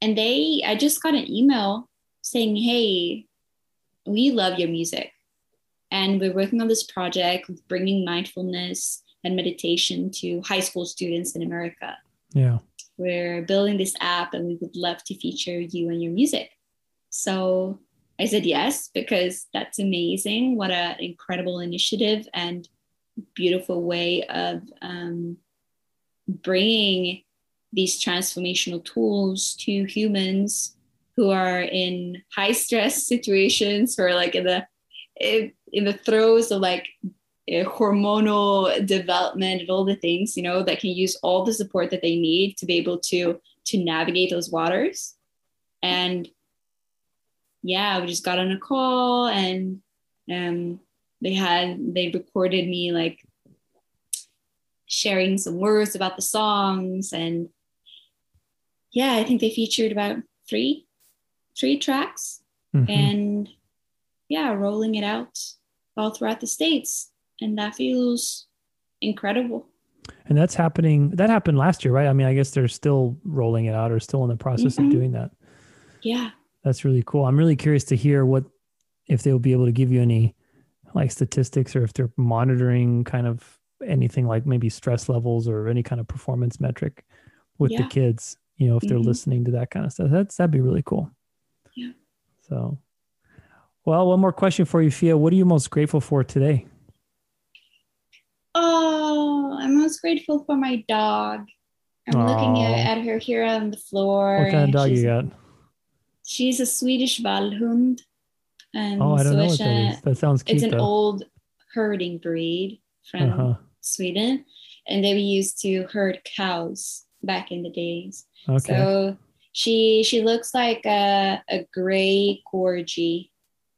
and they, I just got an email saying, Hey, we love your music. And we're working on this project bringing mindfulness and meditation to high school students in America. Yeah. We're building this app and we would love to feature you and your music. So I said yes, because that's amazing. What an incredible initiative and beautiful way of um, bringing these transformational tools to humans who are in high stress situations or like in the in the throes of like hormonal development and all the things you know that can use all the support that they need to be able to to navigate those waters and yeah we just got on a call and um they had they recorded me like sharing some words about the songs and yeah i think they featured about three three tracks mm-hmm. and yeah rolling it out all throughout the states and that feels incredible and that's happening that happened last year right i mean i guess they're still rolling it out or still in the process mm-hmm. of doing that yeah that's really cool i'm really curious to hear what if they'll be able to give you any like statistics or if they're monitoring kind of anything like maybe stress levels or any kind of performance metric with yeah. the kids you know if they're mm-hmm. listening to that kind of stuff that's that'd be really cool yeah so well, one more question for you, Fia. What are you most grateful for today? Oh, I'm most grateful for my dog. I'm Aww. looking at, at, her here on the floor. What kind of dog you got? She's a Swedish Vallhund. And oh, I don't know what that is. That sounds cute. It's an though. old herding breed from uh-huh. Sweden, and they were used to herd cows back in the days. Okay. So she she looks like a, a gray corgi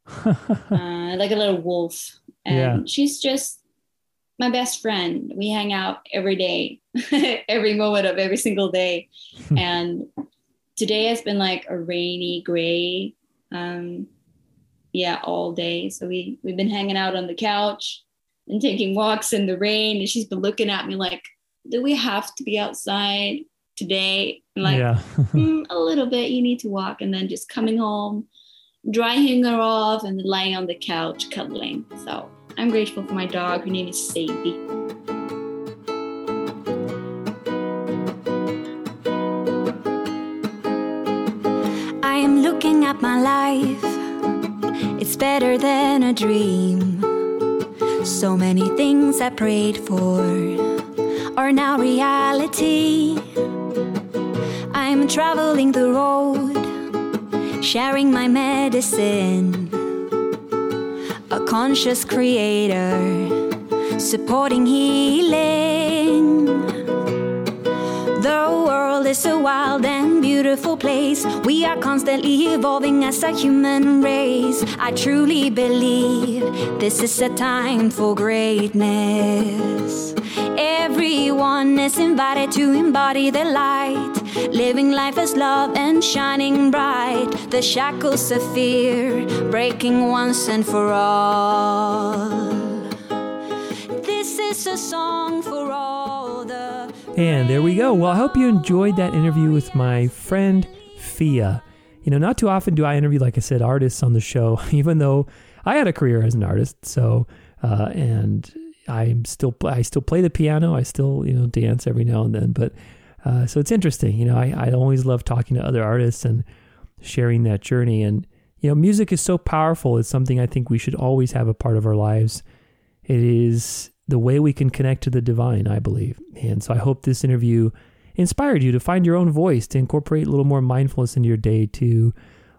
uh, like a little wolf. And yeah. she's just my best friend. We hang out every day, every moment of every single day. and today has been like a rainy, gray, um, yeah, all day. So we we've been hanging out on the couch and taking walks in the rain. And she's been looking at me like, "Do we have to be outside today?" I'm like, yeah. mm, a little bit. You need to walk, and then just coming home drying her off and lying on the couch cuddling. So I'm grateful for my dog. Her name is Sadie. I am looking at my life. It's better than a dream. So many things I prayed for are now reality. I'm traveling the road sharing my medicine. A conscious creator, supporting healing. The world is a wild and beautiful place. We are constantly evolving as a human race. I truly believe this is a time for greatness. Everyone is invited to embody the light, living life as love and shining bright. The shackles of fear breaking once and for all. This is a song for all the. And there we go. Well, I hope you enjoyed that interview with my friend Fia. You know, not too often do I interview, like I said, artists on the show, even though I had a career as an artist. So, uh, and I'm still I still play the piano. I still you know dance every now and then. But uh, so it's interesting. You know, I I always love talking to other artists and sharing that journey. And you know, music is so powerful. It's something I think we should always have a part of our lives. It is the way we can connect to the divine, I believe. And so I hope this interview inspired you to find your own voice, to incorporate a little more mindfulness into your day, to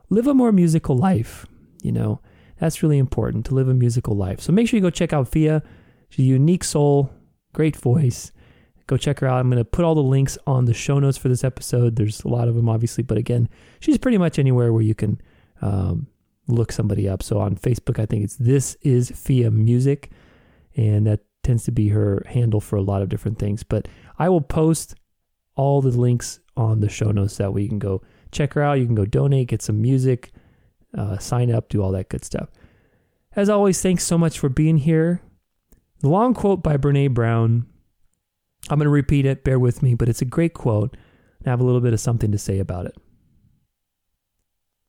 live a more musical life. You know, that's really important to live a musical life. So make sure you go check out Fia. She's a unique soul, great voice. Go check her out. I'm going to put all the links on the show notes for this episode. There's a lot of them, obviously, but again, she's pretty much anywhere where you can um, look somebody up. So on Facebook, I think it's This Is Fia Music, and that tends to be her handle for a lot of different things. But I will post all the links on the show notes that way you can go check her out. You can go donate, get some music, uh, sign up, do all that good stuff. As always, thanks so much for being here. The long quote by Brene Brown. I'm going to repeat it, bear with me, but it's a great quote. and I have a little bit of something to say about it.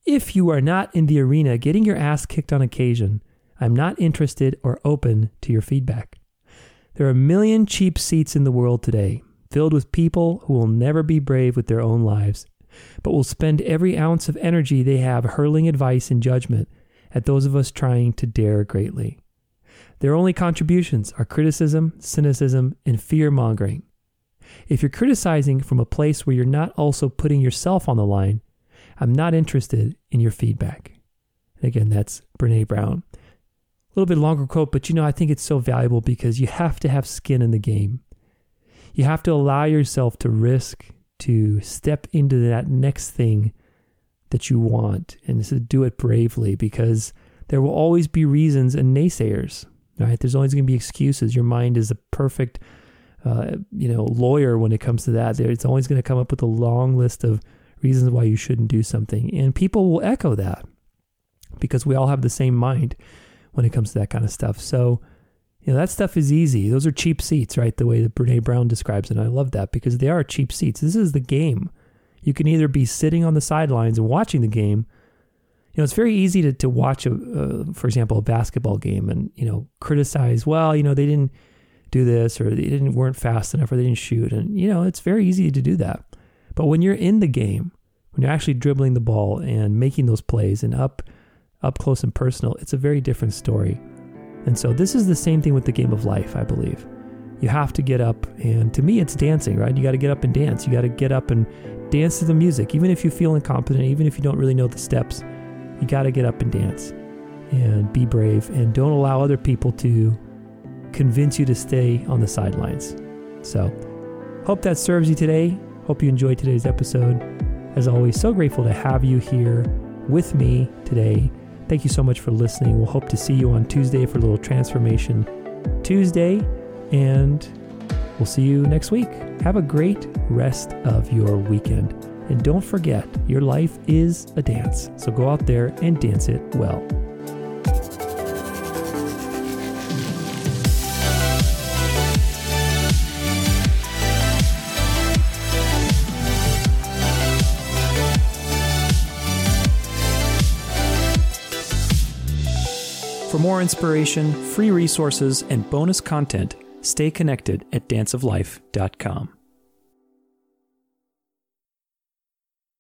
If you are not in the arena getting your ass kicked on occasion, I'm not interested or open to your feedback. There are a million cheap seats in the world today, filled with people who will never be brave with their own lives, but will spend every ounce of energy they have hurling advice and judgment at those of us trying to dare greatly. Their only contributions are criticism, cynicism, and fear mongering. If you're criticizing from a place where you're not also putting yourself on the line, I'm not interested in your feedback. And again, that's Brene Brown. A little bit longer quote, but you know, I think it's so valuable because you have to have skin in the game. You have to allow yourself to risk, to step into that next thing that you want and to do it bravely because there will always be reasons and naysayers, right? There's always going to be excuses. Your mind is a perfect, uh, you know, lawyer when it comes to that. It's always going to come up with a long list of reasons why you shouldn't do something. And people will echo that because we all have the same mind when it comes to that kind of stuff. So, you know, that stuff is easy. Those are cheap seats, right? The way that Brene Brown describes it. And I love that because they are cheap seats. This is the game. You can either be sitting on the sidelines and watching the game. You know, it's very easy to, to watch, a, for example, a basketball game and, you know, criticize, well, you know, they didn't do this or they didn't weren't fast enough or they didn't shoot. And, you know, it's very easy to do that. But when you're in the game, when you're actually dribbling the ball and making those plays and up up close and personal, it's a very different story. And so this is the same thing with the game of life, I believe. You have to get up and to me it's dancing, right? You got to get up and dance. You got to get up and dance to the music even if you feel incompetent, even if you don't really know the steps. You got to get up and dance and be brave and don't allow other people to convince you to stay on the sidelines. So, hope that serves you today. Hope you enjoyed today's episode. As always, so grateful to have you here with me today. Thank you so much for listening. We'll hope to see you on Tuesday for a little transformation Tuesday, and we'll see you next week. Have a great rest of your weekend. And don't forget, your life is a dance. So go out there and dance it well. For more inspiration, free resources, and bonus content, stay connected at danceoflife.com.